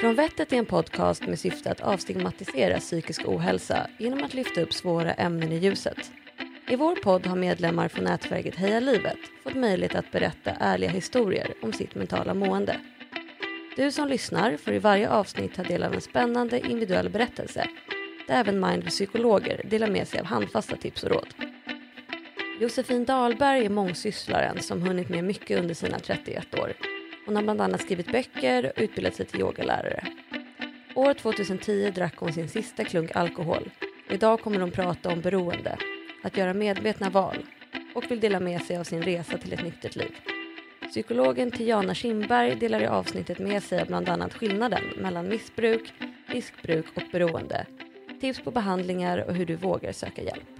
Från vettet är en podcast med syfte att avstigmatisera psykisk ohälsa genom att lyfta upp svåra ämnen i ljuset. I vår podd har medlemmar från nätverket Heja Livet fått möjlighet att berätta ärliga historier om sitt mentala mående. Du som lyssnar får i varje avsnitt ta del av en spännande individuell berättelse där även Mind psykologer delar med sig av handfasta tips och råd. Josefin Dahlberg är mångsysslaren som hunnit med mycket under sina 31 år. Hon har bland annat skrivit böcker och utbildat sig till yogalärare. År 2010 drack hon sin sista klunk alkohol. Idag kommer hon prata om beroende, att göra medvetna val och vill dela med sig av sin resa till ett nyktert liv. Psykologen Tiana Kindberg delar i avsnittet med sig av bland annat skillnaden mellan missbruk, riskbruk och beroende, tips på behandlingar och hur du vågar söka hjälp.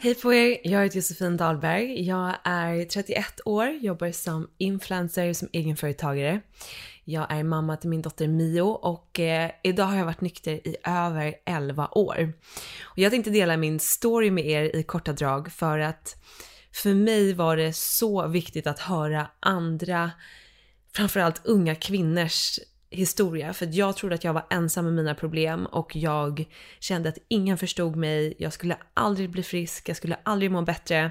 Hej på er, jag heter Josefin Dahlberg. Jag är 31 år, jobbar som influencer, som egenföretagare. Jag är mamma till min dotter Mio och eh, idag har jag varit nykter i över 11 år. Och jag tänkte dela min story med er i korta drag för att för mig var det så viktigt att höra andra, framförallt unga kvinnors historia för jag trodde att jag var ensam med mina problem och jag kände att ingen förstod mig. Jag skulle aldrig bli frisk, jag skulle aldrig må bättre.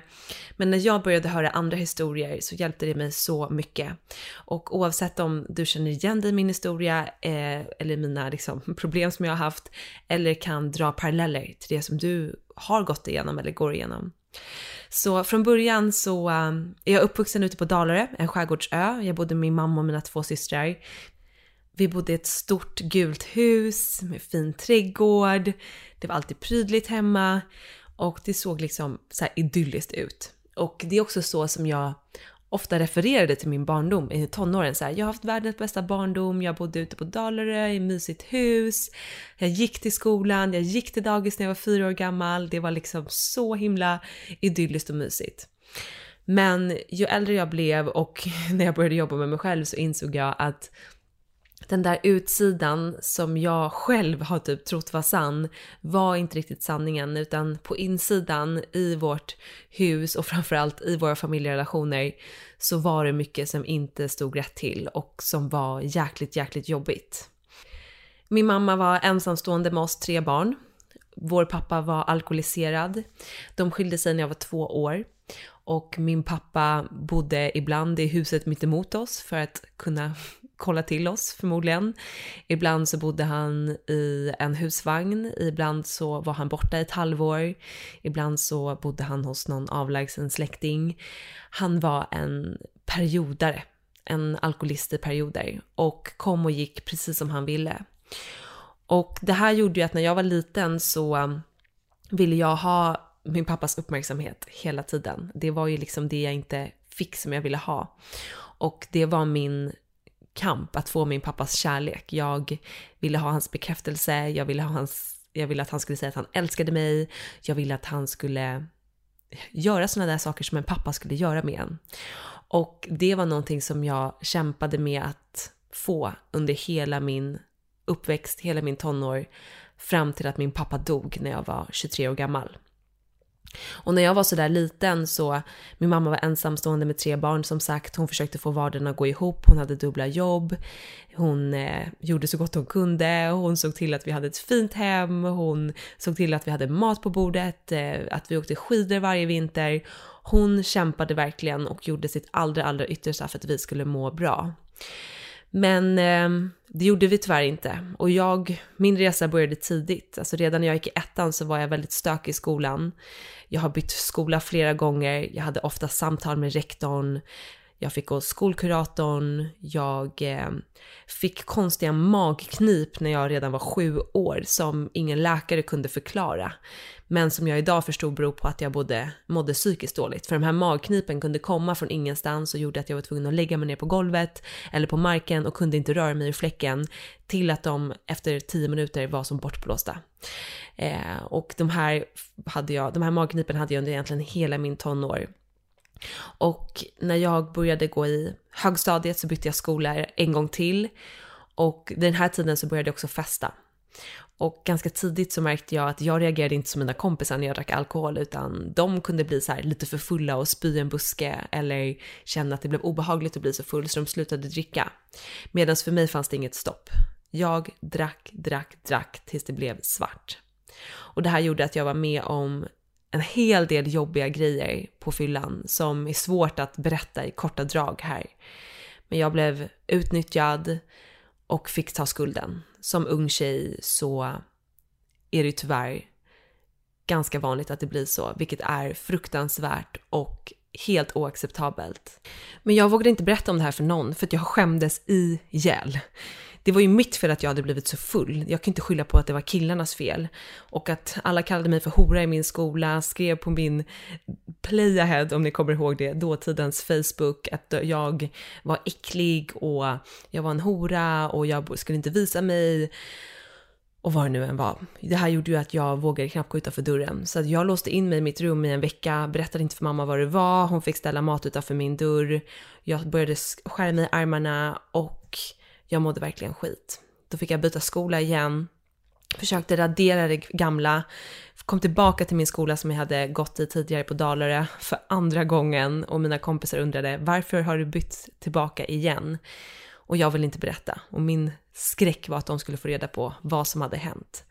Men när jag började höra andra historier så hjälpte det mig så mycket. Och oavsett om du känner igen dig i min historia eh, eller mina liksom, problem som jag har haft eller kan dra paralleller till det som du har gått igenom eller går igenom. Så från början så um, är jag uppvuxen ute på Dalarö, en skärgårdsö. Jag bodde med min mamma och mina två systrar. Vi bodde i ett stort gult hus med fin trädgård. Det var alltid prydligt hemma och det såg liksom så här idylliskt ut. Och det är också så som jag ofta refererade till min barndom i tonåren. Så här, jag har haft världens bästa barndom, jag bodde ute på Dalarö i mysigt hus, jag gick till skolan, jag gick till dagis när jag var fyra år gammal. Det var liksom så himla idylliskt och mysigt. Men ju äldre jag blev och när jag började jobba med mig själv så insåg jag att den där utsidan som jag själv har typ trott var sann var inte riktigt sanningen utan på insidan i vårt hus och framförallt i våra familjerelationer så var det mycket som inte stod rätt till och som var jäkligt, jäkligt jobbigt. Min mamma var ensamstående med oss tre barn. Vår pappa var alkoholiserad. De skilde sig när jag var två år och min pappa bodde ibland i huset mitt emot oss för att kunna kolla till oss förmodligen. Ibland så bodde han i en husvagn, ibland så var han borta ett halvår, ibland så bodde han hos någon avlägsen släkting. Han var en periodare, en alkoholist i perioder och kom och gick precis som han ville. Och det här gjorde ju att när jag var liten så um, ville jag ha min pappas uppmärksamhet hela tiden. Det var ju liksom det jag inte fick som jag ville ha. Och det var min kamp att få min pappas kärlek. Jag ville ha hans bekräftelse, jag ville, ha hans, jag ville att han skulle säga att han älskade mig, jag ville att han skulle göra sådana där saker som en pappa skulle göra med en. Och det var någonting som jag kämpade med att få under hela min uppväxt, hela min tonår, fram till att min pappa dog när jag var 23 år gammal. Och när jag var sådär liten så, min mamma var ensamstående med tre barn. Som sagt, hon försökte få vardagen att gå ihop, hon hade dubbla jobb, hon eh, gjorde så gott hon kunde, hon såg till att vi hade ett fint hem, hon såg till att vi hade mat på bordet, eh, att vi åkte skidor varje vinter. Hon kämpade verkligen och gjorde sitt allra, allra yttersta för att vi skulle må bra. Men eh, det gjorde vi tyvärr inte. Och jag, min resa började tidigt. Alltså redan när jag gick i ettan så var jag väldigt stökig i skolan. Jag har bytt skola flera gånger. Jag hade ofta samtal med rektorn. Jag fick gå skolkuratorn. Jag eh, fick konstiga magknip när jag redan var sju år som ingen läkare kunde förklara men som jag idag förstod beror på att jag både mådde psykiskt dåligt. För de här magknipen kunde komma från ingenstans och gjorde att jag var tvungen att lägga mig ner på golvet eller på marken och kunde inte röra mig ur fläcken till att de efter tio minuter var som bortblåsta. Eh, och de här, hade jag, de här magknipen hade jag under egentligen hela min tonår. Och när jag började gå i högstadiet så bytte jag skola en gång till. Och den här tiden så började jag också festa. Och ganska tidigt så märkte jag att jag reagerade inte som mina kompisar när jag drack alkohol utan de kunde bli så lite för fulla och spy en buske eller känna att det blev obehagligt att bli så full så de slutade dricka. Medan för mig fanns det inget stopp. Jag drack, drack, drack tills det blev svart. Och det här gjorde att jag var med om en hel del jobbiga grejer på fyllan som är svårt att berätta i korta drag här. Men jag blev utnyttjad och fick ta skulden. Som ung tjej så är det tyvärr ganska vanligt att det blir så, vilket är fruktansvärt och helt oacceptabelt. Men jag vågade inte berätta om det här för någon för att jag skämdes ihjäl det var ju mitt fel att jag hade blivit så full. Jag kan inte skylla på att det var killarnas fel. Och att alla kallade mig för hora i min skola, skrev på min playahead, om ni kommer ihåg det, dåtidens Facebook, att jag var äcklig och jag var en hora och jag skulle inte visa mig och vad det nu än var. Det här gjorde ju att jag vågade knappt gå utanför dörren. Så jag låste in mig i mitt rum i en vecka, berättade inte för mamma vad det var, hon fick ställa mat utanför min dörr. Jag började skära mig i armarna och jag mådde verkligen skit. Då fick jag byta skola igen, försökte radera det gamla, kom tillbaka till min skola som jag hade gått i tidigare på Dalarö för andra gången och mina kompisar undrade varför har du bytt tillbaka igen? Och jag ville inte berätta och min skräck var att de skulle få reda på vad som hade hänt.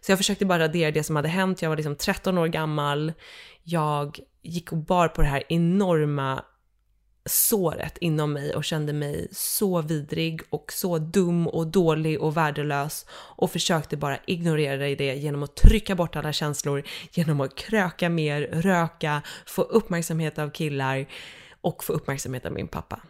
Så jag försökte bara radera det som hade hänt. Jag var liksom 13 år gammal. Jag gick och bar på det här enorma såret inom mig och kände mig så vidrig och så dum och dålig och värdelös och försökte bara ignorera det genom att trycka bort alla känslor, genom att kröka mer, röka, få uppmärksamhet av killar och få uppmärksamhet av min pappa.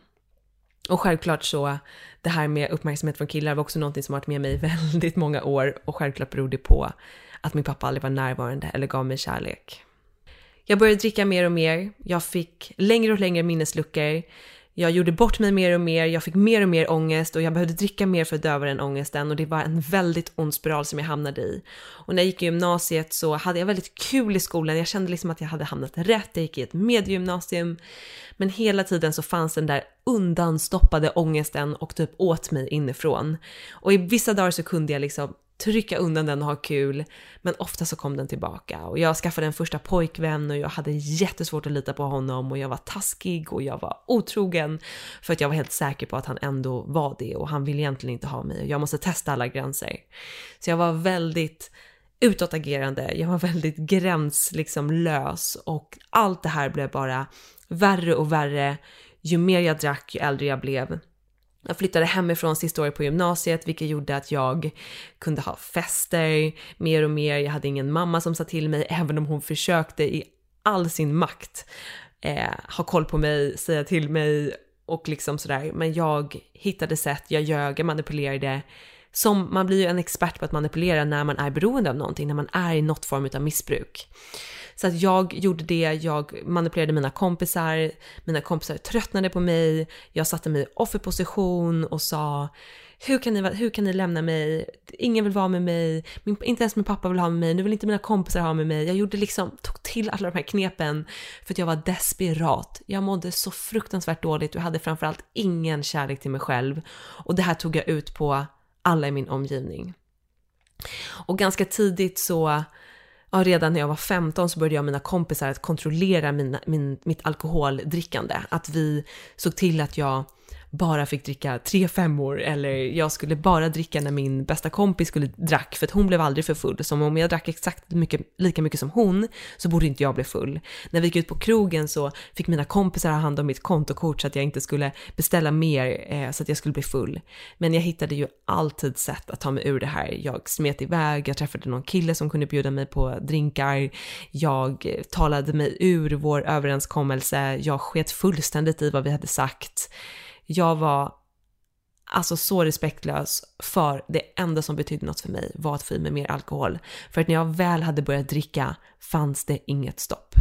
Och självklart så, det här med uppmärksamhet från killar var också någonting som varit med mig väldigt många år och självklart beror det på att min pappa aldrig var närvarande eller gav mig kärlek. Jag började dricka mer och mer. Jag fick längre och längre minnesluckor. Jag gjorde bort mig mer och mer, jag fick mer och mer ångest och jag behövde dricka mer för att döva den ångesten och det var en väldigt ond spiral som jag hamnade i. Och när jag gick i gymnasiet så hade jag väldigt kul i skolan, jag kände liksom att jag hade hamnat rätt, jag gick i ett mediegymnasium. Men hela tiden så fanns den där undanstoppade ångesten och typ åt mig inifrån. Och i vissa dagar så kunde jag liksom trycka undan den och ha kul. Men ofta så kom den tillbaka. Och jag skaffade en första pojkvän och jag hade jättesvårt att lita på honom. Och jag var taskig och jag var otrogen. För att jag var helt säker på att han ändå var det. Och han ville egentligen inte ha mig. Och jag måste testa alla gränser. Så jag var väldigt utåtagerande, jag var väldigt gräns liksom lös och allt det här blev bara värre och värre ju mer jag drack, ju äldre jag blev. Jag flyttade hemifrån sista året på gymnasiet, vilket gjorde att jag kunde ha fester mer och mer. Jag hade ingen mamma som sa till mig, även om hon försökte i all sin makt eh, ha koll på mig, säga till mig och liksom sådär. Men jag hittade sätt, jag ljög, jag manipulerade. Som, man blir ju en expert på att manipulera när man är beroende av någonting, när man är i något form av missbruk. Så att jag gjorde det, jag manipulerade mina kompisar, mina kompisar tröttnade på mig, jag satte mig i offerposition och sa hur kan, ni, hur kan ni lämna mig? Ingen vill vara med mig, min, inte ens min pappa vill ha med mig, nu vill inte mina kompisar ha med mig. Jag gjorde liksom, tog till alla de här knepen för att jag var desperat. Jag mådde så fruktansvärt dåligt och hade framförallt ingen kärlek till mig själv. Och det här tog jag ut på alla i min omgivning. Och ganska tidigt så ja, redan när jag var 15 så började jag och mina kompisar att kontrollera mina, min, mitt alkoholdrickande. Att vi såg till att jag bara fick dricka tre femmor eller jag skulle bara dricka när min bästa kompis skulle drack för att hon blev aldrig för full. Som om jag drack exakt mycket, lika mycket som hon så borde inte jag bli full. När vi gick ut på krogen så fick mina kompisar ha hand om mitt kontokort så att jag inte skulle beställa mer eh, så att jag skulle bli full. Men jag hittade ju alltid sätt att ta mig ur det här. Jag smet iväg, jag träffade någon kille som kunde bjuda mig på drinkar, jag eh, talade mig ur vår överenskommelse, jag sket fullständigt i vad vi hade sagt. Jag var alltså så respektlös för det enda som betydde något för mig var att få i mig mer alkohol. För att när jag väl hade börjat dricka fanns det inget stopp.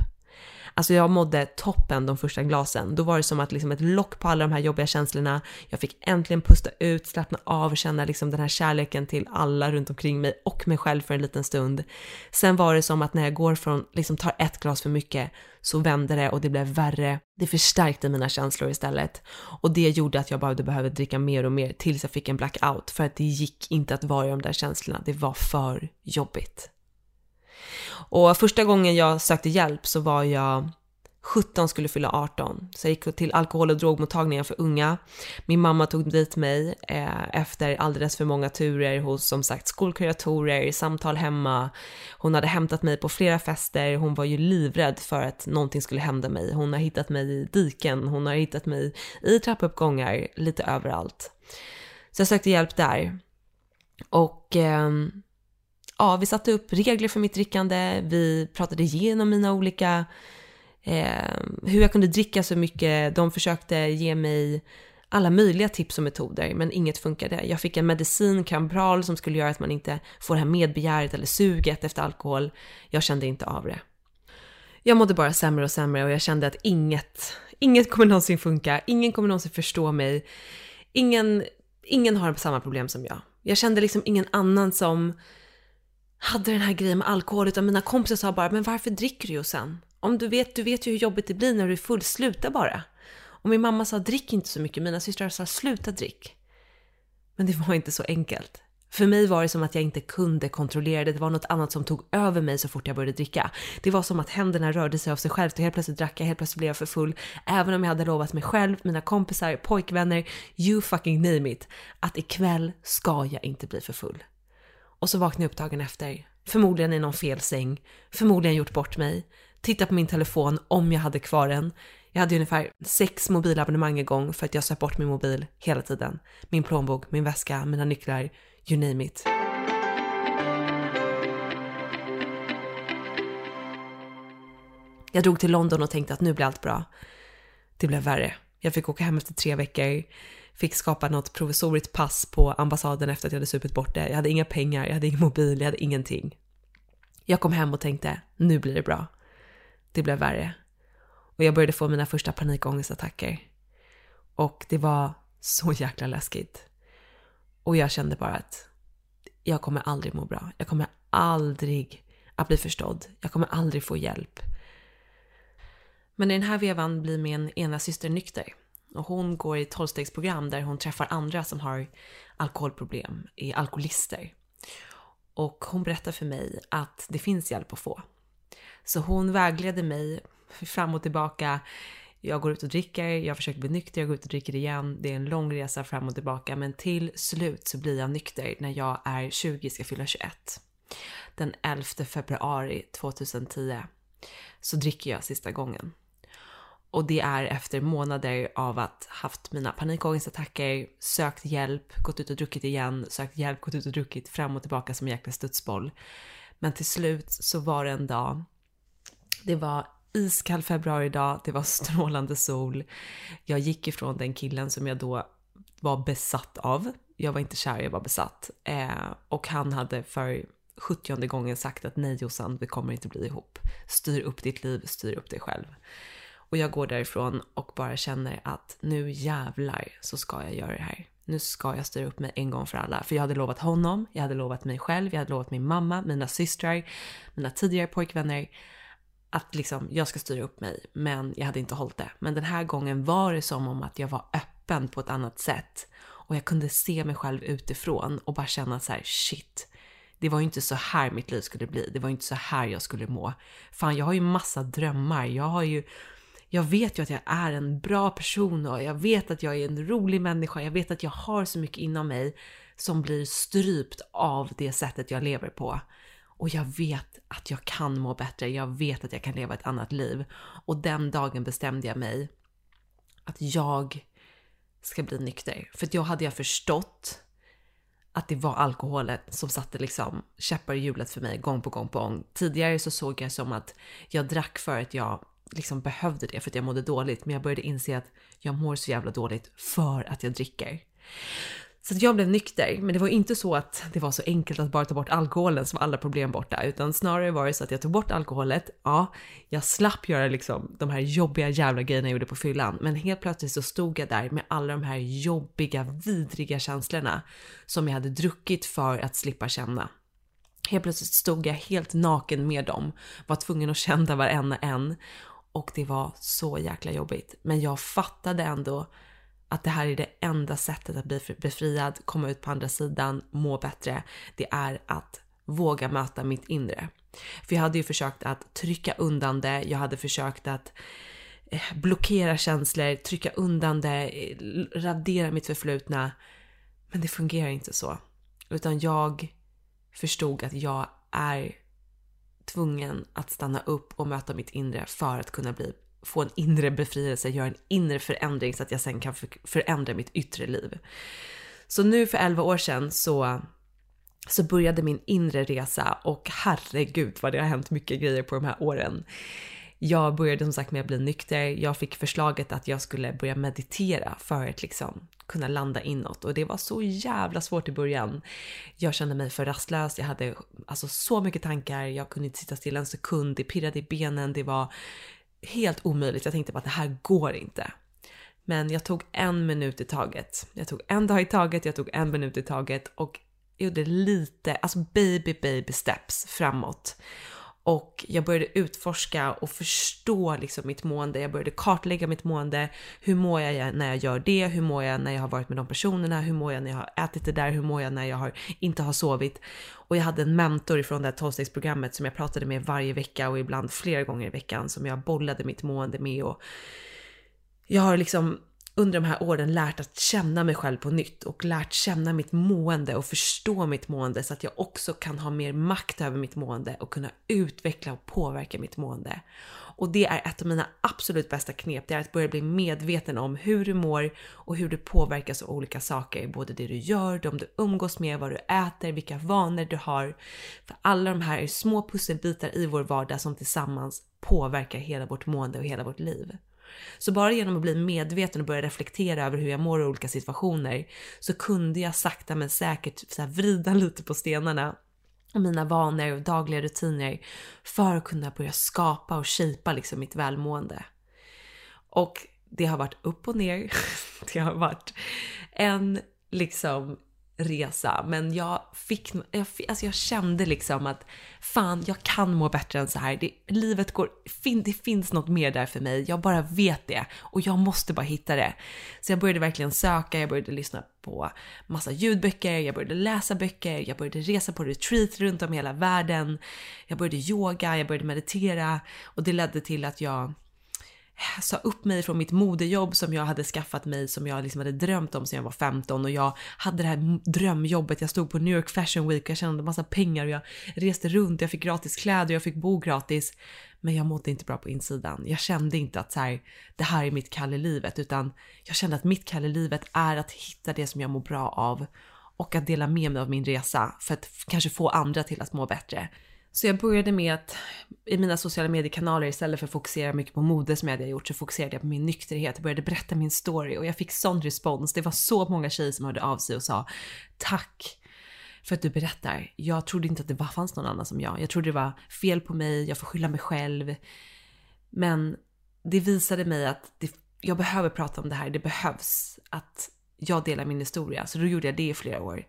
Alltså jag mådde toppen de första glasen. Då var det som att liksom ett lock på alla de här jobbiga känslorna. Jag fick äntligen pusta ut, slappna av och känna liksom den här kärleken till alla runt omkring mig och mig själv för en liten stund. Sen var det som att när jag går från, liksom tar ett glas för mycket så vände det och det blev värre. Det förstärkte mina känslor istället. Och det gjorde att jag bara behövde dricka mer och mer tills jag fick en blackout. För att det gick inte att vara i de där känslorna. Det var för jobbigt. Och första gången jag sökte hjälp så var jag 17 skulle fylla 18. Så jag gick till alkohol och drogmottagningen för unga. Min mamma tog dit mig eh, efter alldeles för många turer hos som sagt skolkuratorer, samtal hemma. Hon hade hämtat mig på flera fester. Hon var ju livrädd för att någonting skulle hända mig. Hon har hittat mig i diken, hon har hittat mig i trappuppgångar, lite överallt. Så jag sökte hjälp där. Och eh, ja, vi satte upp regler för mitt drickande. Vi pratade igenom mina olika eh, hur jag kunde dricka så mycket. De försökte ge mig alla möjliga tips och metoder, men inget funkade. Jag fick en medicin, Cambral, som skulle göra att man inte får det här medbegäret eller suget efter alkohol. Jag kände inte av det. Jag mådde bara sämre och sämre och jag kände att inget, inget kommer någonsin funka. Ingen kommer någonsin förstå mig. Ingen, ingen har samma problem som jag. Jag kände liksom ingen annan som hade den här grejen med alkohol, utan mina kompisar sa bara, men varför dricker du ju sen? Om du vet, du vet ju hur jobbigt det blir när du är full, sluta bara. Och min mamma sa drick inte så mycket, mina systrar sa sluta drick. Men det var inte så enkelt. För mig var det som att jag inte kunde kontrollera det, det var något annat som tog över mig så fort jag började dricka. Det var som att händerna rörde sig av sig självt och helt plötsligt drack jag, helt plötsligt blev jag för full. Även om jag hade lovat mig själv, mina kompisar, pojkvänner, you fucking name it, att ikväll ska jag inte bli för full. Och så vaknade jag upp dagen efter, förmodligen i någon fel säng, förmodligen gjort bort mig, titta på min telefon om jag hade kvar den. Jag hade ungefär sex mobilabonnemang igång för att jag söp bort min mobil hela tiden. Min plånbok, min väska, mina nycklar, you name it. Jag drog till London och tänkte att nu blir allt bra. Det blev värre. Jag fick åka hem efter tre veckor, fick skapa något provisoriskt pass på ambassaden efter att jag hade supit bort det. Jag hade inga pengar, jag hade ingen mobil, jag hade ingenting. Jag kom hem och tänkte, nu blir det bra det blev värre. Och jag började få mina första panikångestattacker. Och det var så jäkla läskigt. Och jag kände bara att jag kommer aldrig må bra. Jag kommer aldrig att bli förstådd. Jag kommer aldrig få hjälp. Men i den här vevan blir min ena syster nykter. Och hon går i tolvstegsprogram där hon träffar andra som har alkoholproblem, är alkoholister. Och hon berättar för mig att det finns hjälp att få. Så hon vägleder mig fram och tillbaka. Jag går ut och dricker, jag försöker bli nykter, jag går ut och dricker igen. Det är en lång resa fram och tillbaka, men till slut så blir jag nykter när jag är 20, ska fylla 21. Den 11 februari 2010 så dricker jag sista gången. Och det är efter månader av att haft mina panikångestattacker, sökt hjälp, gått ut och druckit igen, sökt hjälp, gått ut och druckit fram och tillbaka som en jäkla studsboll. Men till slut så var det en dag det var iskall februaridag, det var strålande sol. Jag gick ifrån den killen som jag då var besatt av. Jag var inte kär, jag var besatt. Eh, och han hade för 70 gången sagt att nej Jossan, vi kommer inte bli ihop. Styr upp ditt liv, styr upp dig själv. Och jag går därifrån och bara känner att nu jävlar så ska jag göra det här. Nu ska jag styra upp mig en gång för alla. För jag hade lovat honom, jag hade lovat mig själv, jag hade lovat min mamma, mina systrar, mina tidigare pojkvänner att liksom, jag ska styra upp mig, men jag hade inte hållit det. Men den här gången var det som om att jag var öppen på ett annat sätt. Och jag kunde se mig själv utifrån och bara känna så här, shit, det var ju inte så här mitt liv skulle bli. Det var ju inte så här jag skulle må. Fan, jag har ju massa drömmar. Jag har ju, jag vet ju att jag är en bra person och jag vet att jag är en rolig människa. Jag vet att jag har så mycket inom mig som blir strypt av det sättet jag lever på. Och jag vet att jag kan må bättre, jag vet att jag kan leva ett annat liv. Och den dagen bestämde jag mig att jag ska bli nykter. För då hade jag förstått att det var alkoholen som satte liksom käppar i hjulet för mig gång på gång på gång. Tidigare så såg jag som att jag drack för att jag liksom behövde det för att jag mådde dåligt. Men jag började inse att jag mår så jävla dåligt för att jag dricker. Så att jag blev nykter, men det var inte så att det var så enkelt att bara ta bort alkoholen som alla problem borta, utan snarare var det så att jag tog bort alkoholet. Ja, jag slapp göra liksom de här jobbiga jävla grejerna jag gjorde på fyllan, men helt plötsligt så stod jag där med alla de här jobbiga, vidriga känslorna som jag hade druckit för att slippa känna. Helt plötsligt stod jag helt naken med dem, var tvungen att känna varenda en och det var så jäkla jobbigt. Men jag fattade ändå att det här är det enda sättet att bli befriad, komma ut på andra sidan, må bättre. Det är att våga möta mitt inre. För jag hade ju försökt att trycka undan det, jag hade försökt att eh, blockera känslor, trycka undan det, eh, radera mitt förflutna. Men det fungerar inte så. Utan jag förstod att jag är tvungen att stanna upp och möta mitt inre för att kunna bli få en inre befrielse, göra en inre förändring så att jag sen kan förändra mitt yttre liv. Så nu för 11 år sedan så, så började min inre resa och herregud vad det har hänt mycket grejer på de här åren. Jag började som sagt med att bli nykter. Jag fick förslaget att jag skulle börja meditera för att liksom kunna landa inåt och det var så jävla svårt i början. Jag kände mig för rastlös. Jag hade alltså så mycket tankar. Jag kunde inte sitta still en sekund. Det pirrade i benen. Det var helt omöjligt. Jag tänkte bara att det här går inte. Men jag tog en minut i taget. Jag tog en dag i taget, jag tog en minut i taget och gjorde lite, alltså baby baby steps framåt. Och jag började utforska och förstå liksom mitt mående. Jag började kartlägga mitt mående. Hur mår jag när jag gör det? Hur mår jag när jag har varit med de personerna? Hur mår jag när jag har ätit det där? Hur mår jag när jag har, inte har sovit? Och jag hade en mentor ifrån det här tolvstegsprogrammet som jag pratade med varje vecka och ibland flera gånger i veckan som jag bollade mitt mående med. Och jag har liksom under de här åren lärt att känna mig själv på nytt och lärt känna mitt mående och förstå mitt mående så att jag också kan ha mer makt över mitt mående och kunna utveckla och påverka mitt mående. Och det är ett av mina absolut bästa knep, det är att börja bli medveten om hur du mår och hur du påverkas av olika saker. Både det du gör, de du umgås med, vad du äter, vilka vanor du har. För alla de här är små pusselbitar i vår vardag som tillsammans påverkar hela vårt mående och hela vårt liv. Så bara genom att bli medveten och börja reflektera över hur jag mår i olika situationer så kunde jag sakta men säkert så här vrida lite på stenarna och mina vanor och dagliga rutiner för att kunna börja skapa och shapea liksom mitt välmående. Och det har varit upp och ner. Det har varit en liksom resa. Men jag fick, jag, alltså jag kände liksom att fan, jag kan må bättre än så här. Det, livet går, fin, det finns något mer där för mig. Jag bara vet det och jag måste bara hitta det. Så jag började verkligen söka, jag började lyssna på massa ljudböcker, jag började läsa böcker, jag började resa på retreat runt om i hela världen. Jag började yoga, jag började meditera och det ledde till att jag sa upp mig från mitt modejobb som jag hade skaffat mig, som jag liksom hade drömt om sedan jag var 15 och jag hade det här drömjobbet. Jag stod på New York Fashion Week, jag tjänade massa pengar och jag reste runt, jag fick gratis kläder, jag fick bo gratis. Men jag mådde inte bra på insidan. Jag kände inte att så här, det här är mitt kall i livet, utan jag kände att mitt kall i livet är att hitta det som jag mår bra av och att dela med mig av min resa för att kanske få andra till att må bättre. Så jag började med att i mina sociala mediekanaler istället för att fokusera mycket på mode som jag hade gjort så fokuserade jag på min nykterhet. och började berätta min story och jag fick sån respons. Det var så många tjejer som hörde av sig och sa tack för att du berättar. Jag trodde inte att det fanns någon annan som jag. Jag trodde det var fel på mig, jag får skylla mig själv. Men det visade mig att det, jag behöver prata om det här. Det behövs att jag delar min historia. Så då gjorde jag det i flera år.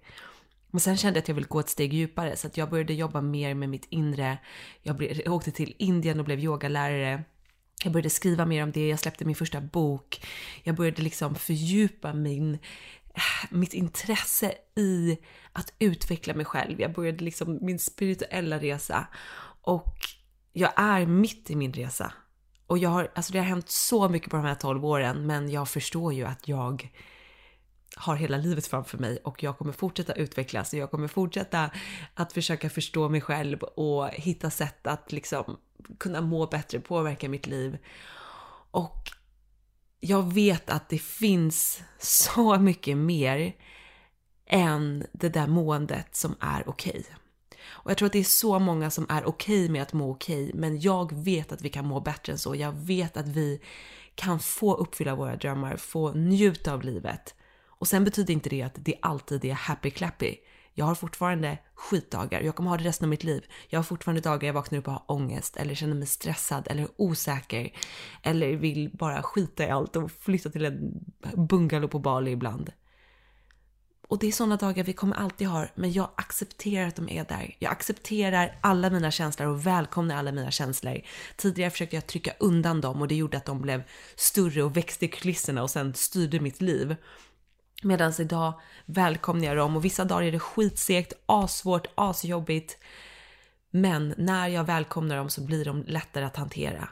Men sen kände jag att jag ville gå ett steg djupare så att jag började jobba mer med mitt inre. Jag, blev, jag åkte till Indien och blev yogalärare. Jag började skriva mer om det, jag släppte min första bok. Jag började liksom fördjupa min, eh, mitt intresse i att utveckla mig själv. Jag började liksom min spirituella resa. Och jag är mitt i min resa. Och jag har, alltså det har hänt så mycket på de här 12 åren, men jag förstår ju att jag har hela livet framför mig och jag kommer fortsätta utvecklas och jag kommer fortsätta att försöka förstå mig själv och hitta sätt att liksom kunna må bättre, påverka mitt liv. Och jag vet att det finns så mycket mer än det där måendet som är okej. Okay. Och jag tror att det är så många som är okej okay med att må okej, okay, men jag vet att vi kan må bättre än så. Jag vet att vi kan få uppfylla våra drömmar, få njuta av livet och sen betyder inte det att det alltid är happy clappy. Jag har fortfarande skitdagar, jag kommer ha det resten av mitt liv. Jag har fortfarande dagar jag vaknar upp och har ångest eller känner mig stressad eller osäker. Eller vill bara skita i allt och flytta till en bungalow på Bali ibland. Och det är sådana dagar vi kommer alltid ha, men jag accepterar att de är där. Jag accepterar alla mina känslor och välkomnar alla mina känslor. Tidigare försökte jag trycka undan dem och det gjorde att de blev större och växte i kulisserna och sen styrde mitt liv. Medan idag välkomnar jag dem och vissa dagar är det skitsegt, assvårt, asjobbigt. Men när jag välkomnar dem så blir de lättare att hantera.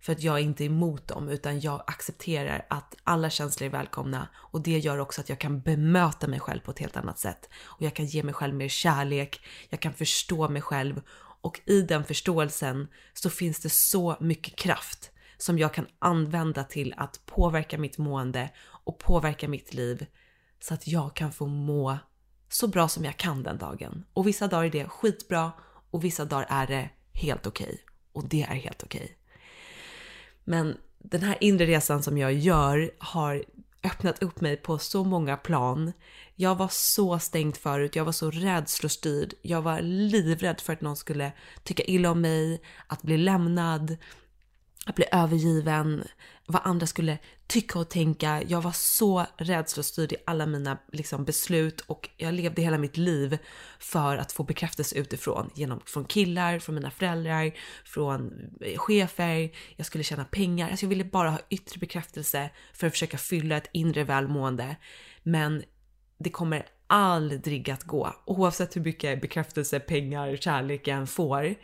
För att jag är inte emot dem utan jag accepterar att alla känslor är välkomna och det gör också att jag kan bemöta mig själv på ett helt annat sätt. Och jag kan ge mig själv mer kärlek, jag kan förstå mig själv och i den förståelsen så finns det så mycket kraft som jag kan använda till att påverka mitt mående och påverka mitt liv så att jag kan få må så bra som jag kan den dagen. Och vissa dagar är det skitbra och vissa dagar är det helt okej. Okay. Och det är helt okej. Okay. Men den här inre resan som jag gör har öppnat upp mig på så många plan. Jag var så stängd förut, jag var så rädslostyrd. Jag var livrädd för att någon skulle tycka illa om mig, att bli lämnad, att bli övergiven, vad andra skulle tycka och tänka. Jag var så rädslostyrd i alla mina liksom, beslut och jag levde hela mitt liv för att få bekräftelse utifrån. Genom, från killar, från mina föräldrar, från eh, chefer. Jag skulle tjäna pengar. Alltså jag ville bara ha yttre bekräftelse för att försöka fylla ett inre välmående. Men det kommer aldrig att gå. Oavsett hur mycket bekräftelse, pengar, kärlek jag än får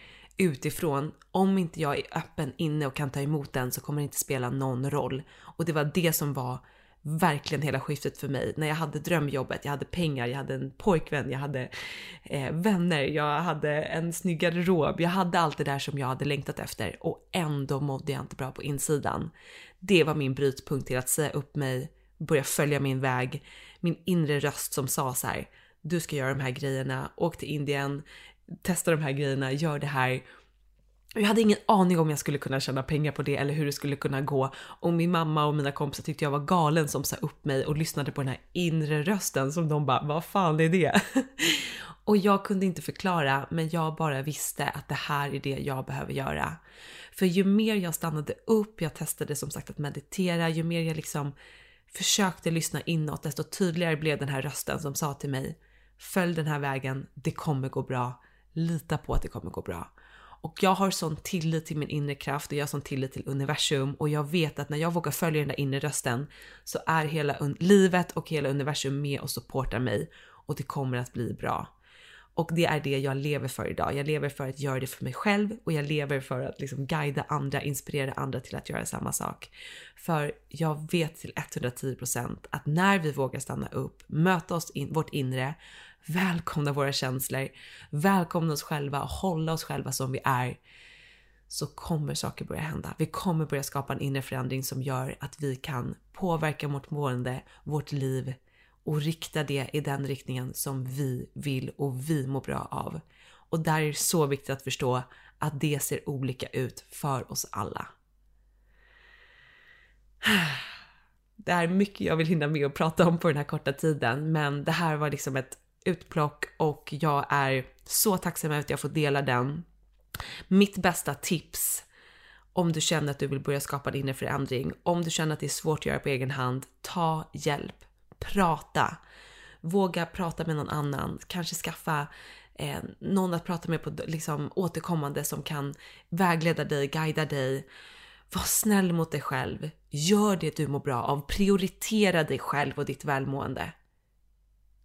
utifrån, om inte jag är öppen inne och kan ta emot den så kommer det inte spela någon roll. Och det var det som var verkligen hela skiftet för mig. När jag hade drömjobbet, jag hade pengar, jag hade en pojkvän, jag hade eh, vänner, jag hade en snygg garderob, jag hade allt det där som jag hade längtat efter och ändå mådde jag inte bra på insidan. Det var min brytpunkt till att säga upp mig, börja följa min väg, min inre röst som sa så här, du ska göra de här grejerna, åk till Indien, testa de här grejerna, gör det här. Jag hade ingen aning om jag skulle kunna tjäna pengar på det eller hur det skulle kunna gå. Och min mamma och mina kompisar tyckte jag var galen som sa upp mig och lyssnade på den här inre rösten som de bara, vad fan är det? och jag kunde inte förklara, men jag bara visste att det här är det jag behöver göra. För ju mer jag stannade upp, jag testade som sagt att meditera, ju mer jag liksom försökte lyssna inåt, desto tydligare blev den här rösten som sa till mig, följ den här vägen, det kommer gå bra lita på att det kommer gå bra. Och jag har sån tillit till min inre kraft och jag har sån tillit till universum och jag vet att när jag vågar följa den där inre rösten så är hela livet och hela universum med och supportar mig och det kommer att bli bra. Och det är det jag lever för idag. Jag lever för att göra det för mig själv och jag lever för att liksom guida andra, inspirera andra till att göra samma sak. För jag vet till 110% att när vi vågar stanna upp, möta oss in, vårt inre, välkomna våra känslor, välkomna oss själva och hålla oss själva som vi är så kommer saker börja hända. Vi kommer börja skapa en inre förändring som gör att vi kan påverka vårt mående, vårt liv och rikta det i den riktningen som vi vill och vi mår bra av. Och där är det så viktigt att förstå att det ser olika ut för oss alla. Det är mycket jag vill hinna med att prata om på den här korta tiden, men det här var liksom ett utplock och jag är så tacksam över att jag får dela den. Mitt bästa tips om du känner att du vill börja skapa din förändring, om du känner att det är svårt att göra på egen hand, ta hjälp. Prata. Våga prata med någon annan. Kanske skaffa eh, någon att prata med på liksom, återkommande som kan vägleda dig, guida dig. Var snäll mot dig själv. Gör det du mår bra av. Prioritera dig själv och ditt välmående.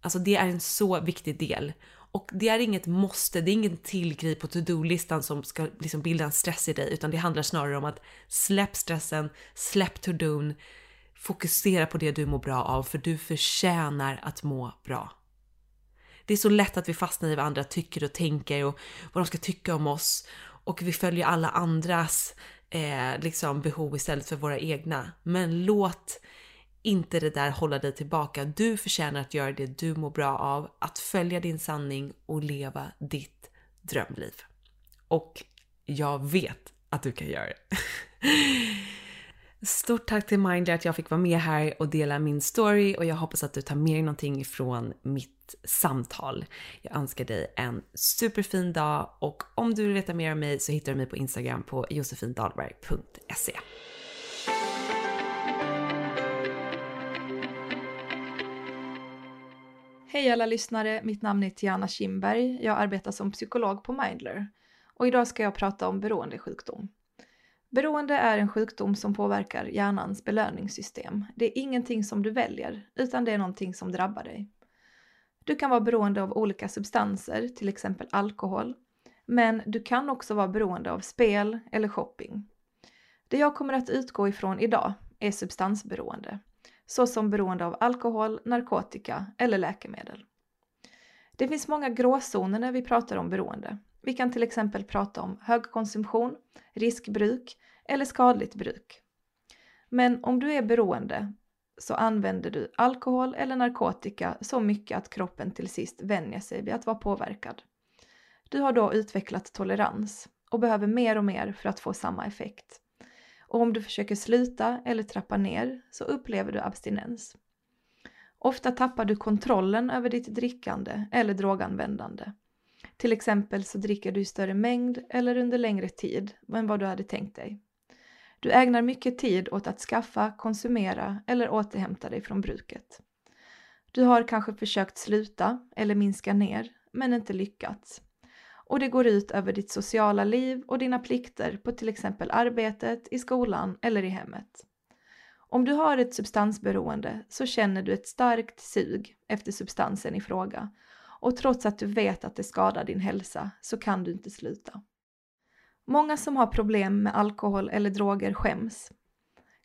Alltså det är en så viktig del. Och det är inget måste, det är ingen tillgrepp på to-do-listan som ska liksom bilda en stress i dig, utan det handlar snarare om att släpp stressen, släpp to-don, fokusera på det du mår bra av, för du förtjänar att må bra. Det är så lätt att vi fastnar i vad andra tycker och tänker och vad de ska tycka om oss och vi följer alla andras eh, liksom behov istället för våra egna. Men låt inte det där hålla dig tillbaka. Du förtjänar att göra det du mår bra av, att följa din sanning och leva ditt drömliv. Och jag vet att du kan göra det. Stort tack till Mindly att jag fick vara med här och dela min story och jag hoppas att du tar med dig någonting från mitt samtal. Jag önskar dig en superfin dag och om du vill veta mer om mig så hittar du mig på Instagram på josefindalberg.se. Hej alla lyssnare, mitt namn är Tiana Kimberg. Jag arbetar som psykolog på Mindler och idag ska jag prata om beroendesjukdom. Beroende är en sjukdom som påverkar hjärnans belöningssystem. Det är ingenting som du väljer, utan det är någonting som drabbar dig. Du kan vara beroende av olika substanser, till exempel alkohol, men du kan också vara beroende av spel eller shopping. Det jag kommer att utgå ifrån idag är substansberoende, såsom beroende av alkohol, narkotika eller läkemedel. Det finns många gråzoner när vi pratar om beroende. Vi kan till exempel prata om högkonsumtion, riskbruk eller skadligt bruk. Men om du är beroende så använder du alkohol eller narkotika så mycket att kroppen till sist vänjer sig vid att vara påverkad. Du har då utvecklat tolerans och behöver mer och mer för att få samma effekt. Och om du försöker sluta eller trappa ner så upplever du abstinens. Ofta tappar du kontrollen över ditt drickande eller droganvändande. Till exempel så dricker du i större mängd eller under längre tid än vad du hade tänkt dig. Du ägnar mycket tid åt att skaffa, konsumera eller återhämta dig från bruket. Du har kanske försökt sluta eller minska ner, men inte lyckats. Och det går ut över ditt sociala liv och dina plikter på till exempel arbetet, i skolan eller i hemmet. Om du har ett substansberoende så känner du ett starkt sug efter substansen i fråga och trots att du vet att det skadar din hälsa så kan du inte sluta. Många som har problem med alkohol eller droger skäms.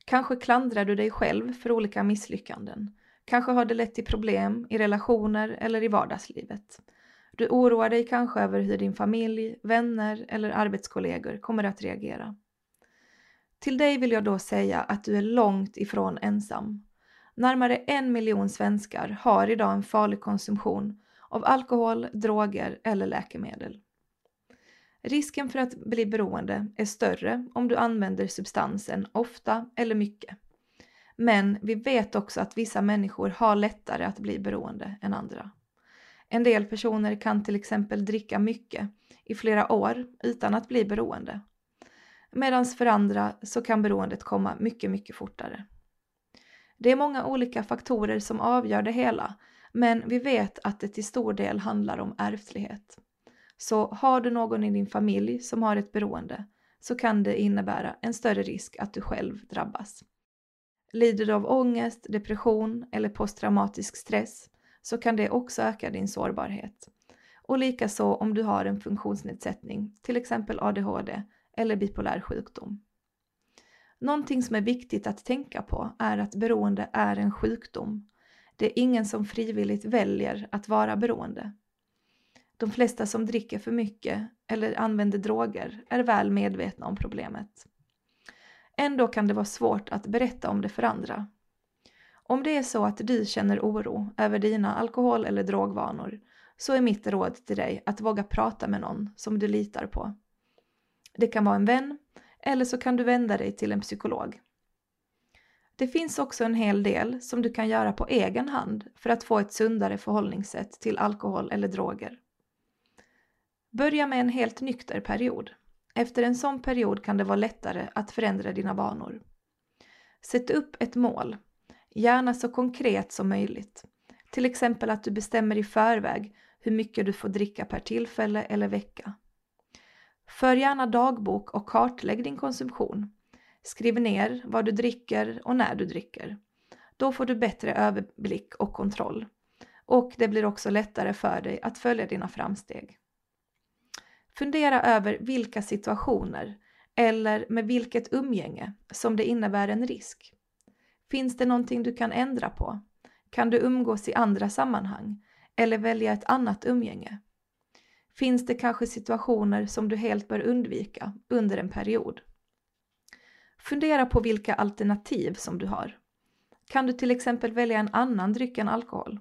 Kanske klandrar du dig själv för olika misslyckanden. Kanske har det lett till problem i relationer eller i vardagslivet. Du oroar dig kanske över hur din familj, vänner eller arbetskollegor kommer att reagera. Till dig vill jag då säga att du är långt ifrån ensam. Närmare en miljon svenskar har idag en farlig konsumtion av alkohol, droger eller läkemedel. Risken för att bli beroende är större om du använder substansen ofta eller mycket. Men vi vet också att vissa människor har lättare att bli beroende än andra. En del personer kan till exempel dricka mycket i flera år utan att bli beroende. Medan för andra så kan beroendet komma mycket, mycket fortare. Det är många olika faktorer som avgör det hela, men vi vet att det till stor del handlar om ärftlighet. Så har du någon i din familj som har ett beroende så kan det innebära en större risk att du själv drabbas. Lider du av ångest, depression eller posttraumatisk stress så kan det också öka din sårbarhet. Och likaså om du har en funktionsnedsättning, till exempel ADHD eller bipolär sjukdom. Någonting som är viktigt att tänka på är att beroende är en sjukdom. Det är ingen som frivilligt väljer att vara beroende. De flesta som dricker för mycket eller använder droger är väl medvetna om problemet. Ändå kan det vara svårt att berätta om det för andra. Om det är så att du känner oro över dina alkohol eller drogvanor så är mitt råd till dig att våga prata med någon som du litar på. Det kan vara en vän eller så kan du vända dig till en psykolog. Det finns också en hel del som du kan göra på egen hand för att få ett sundare förhållningssätt till alkohol eller droger. Börja med en helt nykter period. Efter en sån period kan det vara lättare att förändra dina vanor. Sätt upp ett mål, gärna så konkret som möjligt. Till exempel att du bestämmer i förväg hur mycket du får dricka per tillfälle eller vecka. För gärna dagbok och kartlägg din konsumtion. Skriv ner vad du dricker och när du dricker. Då får du bättre överblick och kontroll. Och det blir också lättare för dig att följa dina framsteg. Fundera över vilka situationer eller med vilket umgänge som det innebär en risk. Finns det någonting du kan ändra på? Kan du umgås i andra sammanhang eller välja ett annat umgänge? Finns det kanske situationer som du helt bör undvika under en period? Fundera på vilka alternativ som du har. Kan du till exempel välja en annan dryck än alkohol?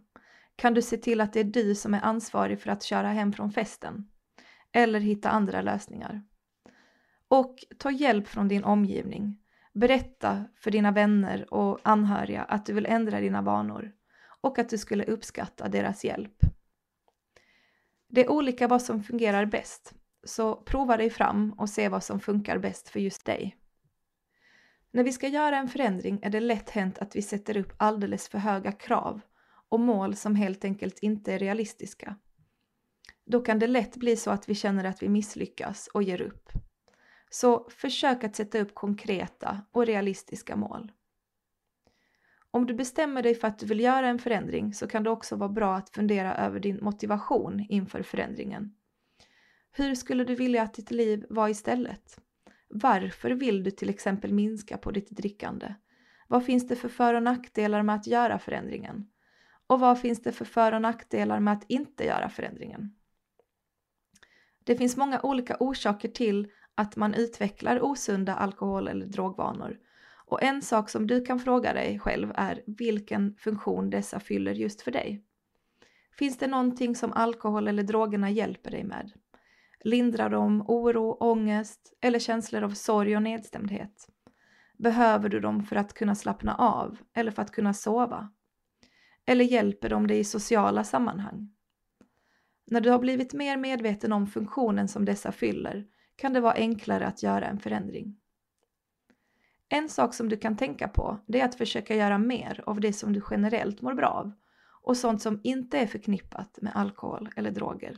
Kan du se till att det är du som är ansvarig för att köra hem från festen? eller hitta andra lösningar. Och ta hjälp från din omgivning. Berätta för dina vänner och anhöriga att du vill ändra dina vanor och att du skulle uppskatta deras hjälp. Det är olika vad som fungerar bäst, så prova dig fram och se vad som funkar bäst för just dig. När vi ska göra en förändring är det lätt hänt att vi sätter upp alldeles för höga krav och mål som helt enkelt inte är realistiska. Då kan det lätt bli så att vi känner att vi misslyckas och ger upp. Så försök att sätta upp konkreta och realistiska mål. Om du bestämmer dig för att du vill göra en förändring så kan det också vara bra att fundera över din motivation inför förändringen. Hur skulle du vilja att ditt liv var istället? Varför vill du till exempel minska på ditt drickande? Vad finns det för för och nackdelar med att göra förändringen? Och vad finns det för för och nackdelar med att inte göra förändringen? Det finns många olika orsaker till att man utvecklar osunda alkohol eller drogvanor. Och en sak som du kan fråga dig själv är vilken funktion dessa fyller just för dig. Finns det någonting som alkohol eller drogerna hjälper dig med? Lindrar de oro, ångest eller känslor av sorg och nedstämdhet? Behöver du dem för att kunna slappna av eller för att kunna sova? Eller hjälper de dig i sociala sammanhang? När du har blivit mer medveten om funktionen som dessa fyller kan det vara enklare att göra en förändring. En sak som du kan tänka på det är att försöka göra mer av det som du generellt mår bra av och sånt som inte är förknippat med alkohol eller droger.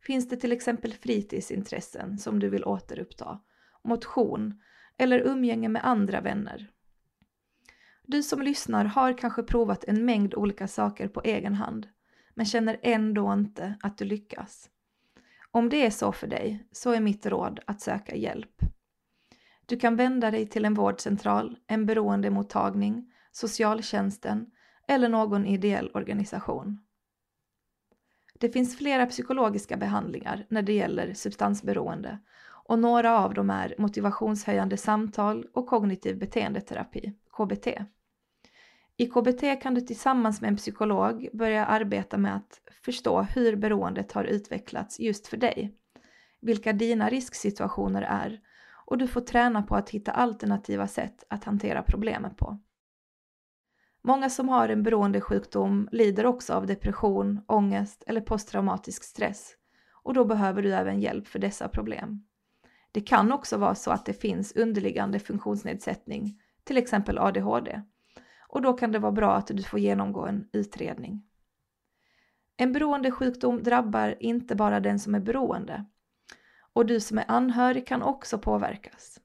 Finns det till exempel fritidsintressen som du vill återuppta, motion eller umgänge med andra vänner? Du som lyssnar har kanske provat en mängd olika saker på egen hand men känner ändå inte att du lyckas. Om det är så för dig så är mitt råd att söka hjälp. Du kan vända dig till en vårdcentral, en beroendemottagning, socialtjänsten eller någon ideell organisation. Det finns flera psykologiska behandlingar när det gäller substansberoende och några av dem är motivationshöjande samtal och kognitiv beteendeterapi, KBT. I KBT kan du tillsammans med en psykolog börja arbeta med att förstå hur beroendet har utvecklats just för dig, vilka dina risksituationer är och du får träna på att hitta alternativa sätt att hantera problemet på. Många som har en beroendesjukdom lider också av depression, ångest eller posttraumatisk stress och då behöver du även hjälp för dessa problem. Det kan också vara så att det finns underliggande funktionsnedsättning, till exempel ADHD, och då kan det vara bra att du får genomgå en utredning. En beroendesjukdom drabbar inte bara den som är beroende och du som är anhörig kan också påverkas.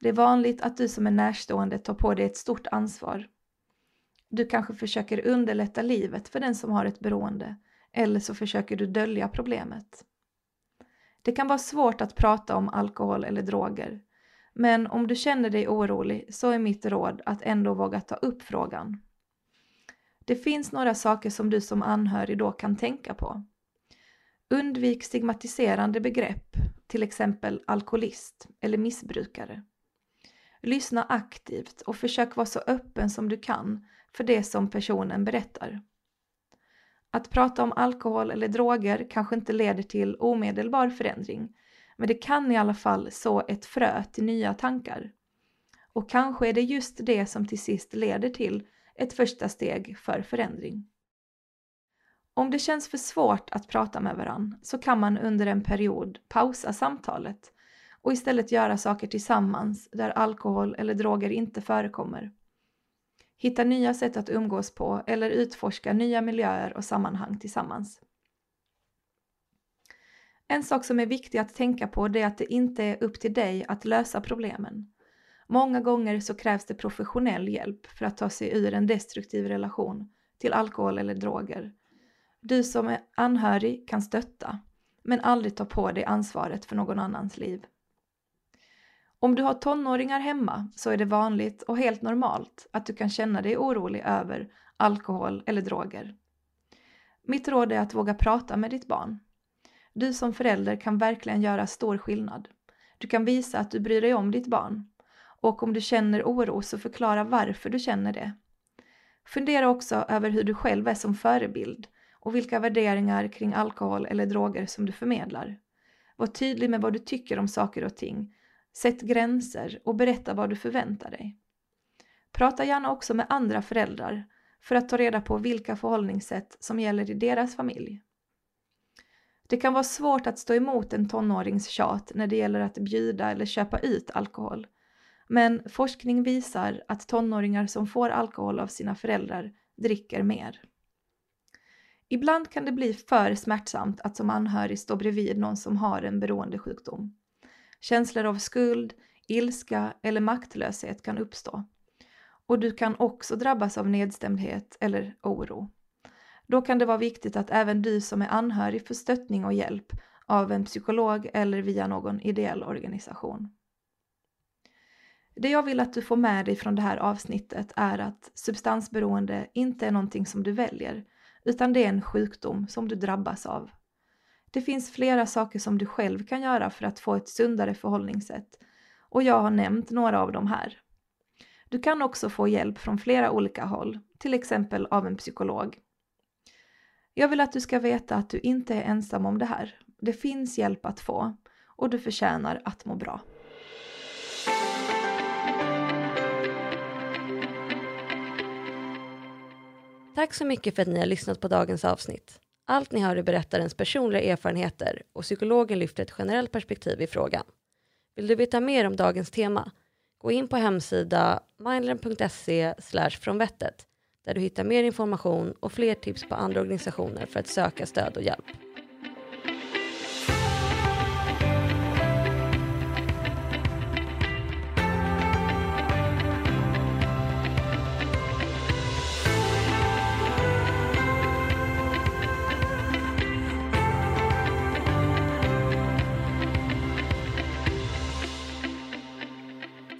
Det är vanligt att du som är närstående tar på dig ett stort ansvar. Du kanske försöker underlätta livet för den som har ett beroende eller så försöker du dölja problemet. Det kan vara svårt att prata om alkohol eller droger men om du känner dig orolig så är mitt råd att ändå våga ta upp frågan. Det finns några saker som du som anhörig då kan tänka på. Undvik stigmatiserande begrepp, till exempel alkoholist eller missbrukare. Lyssna aktivt och försök vara så öppen som du kan för det som personen berättar. Att prata om alkohol eller droger kanske inte leder till omedelbar förändring, men det kan i alla fall så ett frö till nya tankar. Och kanske är det just det som till sist leder till ett första steg för förändring. Om det känns för svårt att prata med varann så kan man under en period pausa samtalet och istället göra saker tillsammans där alkohol eller droger inte förekommer. Hitta nya sätt att umgås på eller utforska nya miljöer och sammanhang tillsammans. En sak som är viktig att tänka på är att det inte är upp till dig att lösa problemen. Många gånger så krävs det professionell hjälp för att ta sig ur en destruktiv relation till alkohol eller droger. Du som är anhörig kan stötta, men aldrig ta på dig ansvaret för någon annans liv. Om du har tonåringar hemma så är det vanligt och helt normalt att du kan känna dig orolig över alkohol eller droger. Mitt råd är att våga prata med ditt barn. Du som förälder kan verkligen göra stor skillnad. Du kan visa att du bryr dig om ditt barn. Och om du känner oro så förklara varför du känner det. Fundera också över hur du själv är som förebild och vilka värderingar kring alkohol eller droger som du förmedlar. Var tydlig med vad du tycker om saker och ting Sätt gränser och berätta vad du förväntar dig. Prata gärna också med andra föräldrar för att ta reda på vilka förhållningssätt som gäller i deras familj. Det kan vara svårt att stå emot en tonårings tjat när det gäller att bjuda eller köpa ut alkohol. Men forskning visar att tonåringar som får alkohol av sina föräldrar dricker mer. Ibland kan det bli för smärtsamt att som anhörig stå bredvid någon som har en beroendesjukdom. Känslor av skuld, ilska eller maktlöshet kan uppstå. Och du kan också drabbas av nedstämdhet eller oro. Då kan det vara viktigt att även du som är anhörig får stöttning och hjälp av en psykolog eller via någon ideell organisation. Det jag vill att du får med dig från det här avsnittet är att substansberoende inte är någonting som du väljer, utan det är en sjukdom som du drabbas av. Det finns flera saker som du själv kan göra för att få ett sundare förhållningssätt och jag har nämnt några av dem här. Du kan också få hjälp från flera olika håll, till exempel av en psykolog. Jag vill att du ska veta att du inte är ensam om det här. Det finns hjälp att få och du förtjänar att må bra. Tack så mycket för att ni har lyssnat på dagens avsnitt. Allt ni hör är berättarens personliga erfarenheter och psykologen lyfter ett generellt perspektiv i frågan. Vill du veta mer om dagens tema? Gå in på hemsida mindlen.se från vettet där du hittar mer information och fler tips på andra organisationer för att söka stöd och hjälp.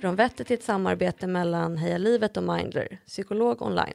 Från vettet till ett samarbete mellan Heja Livet och Mindler, psykolog online.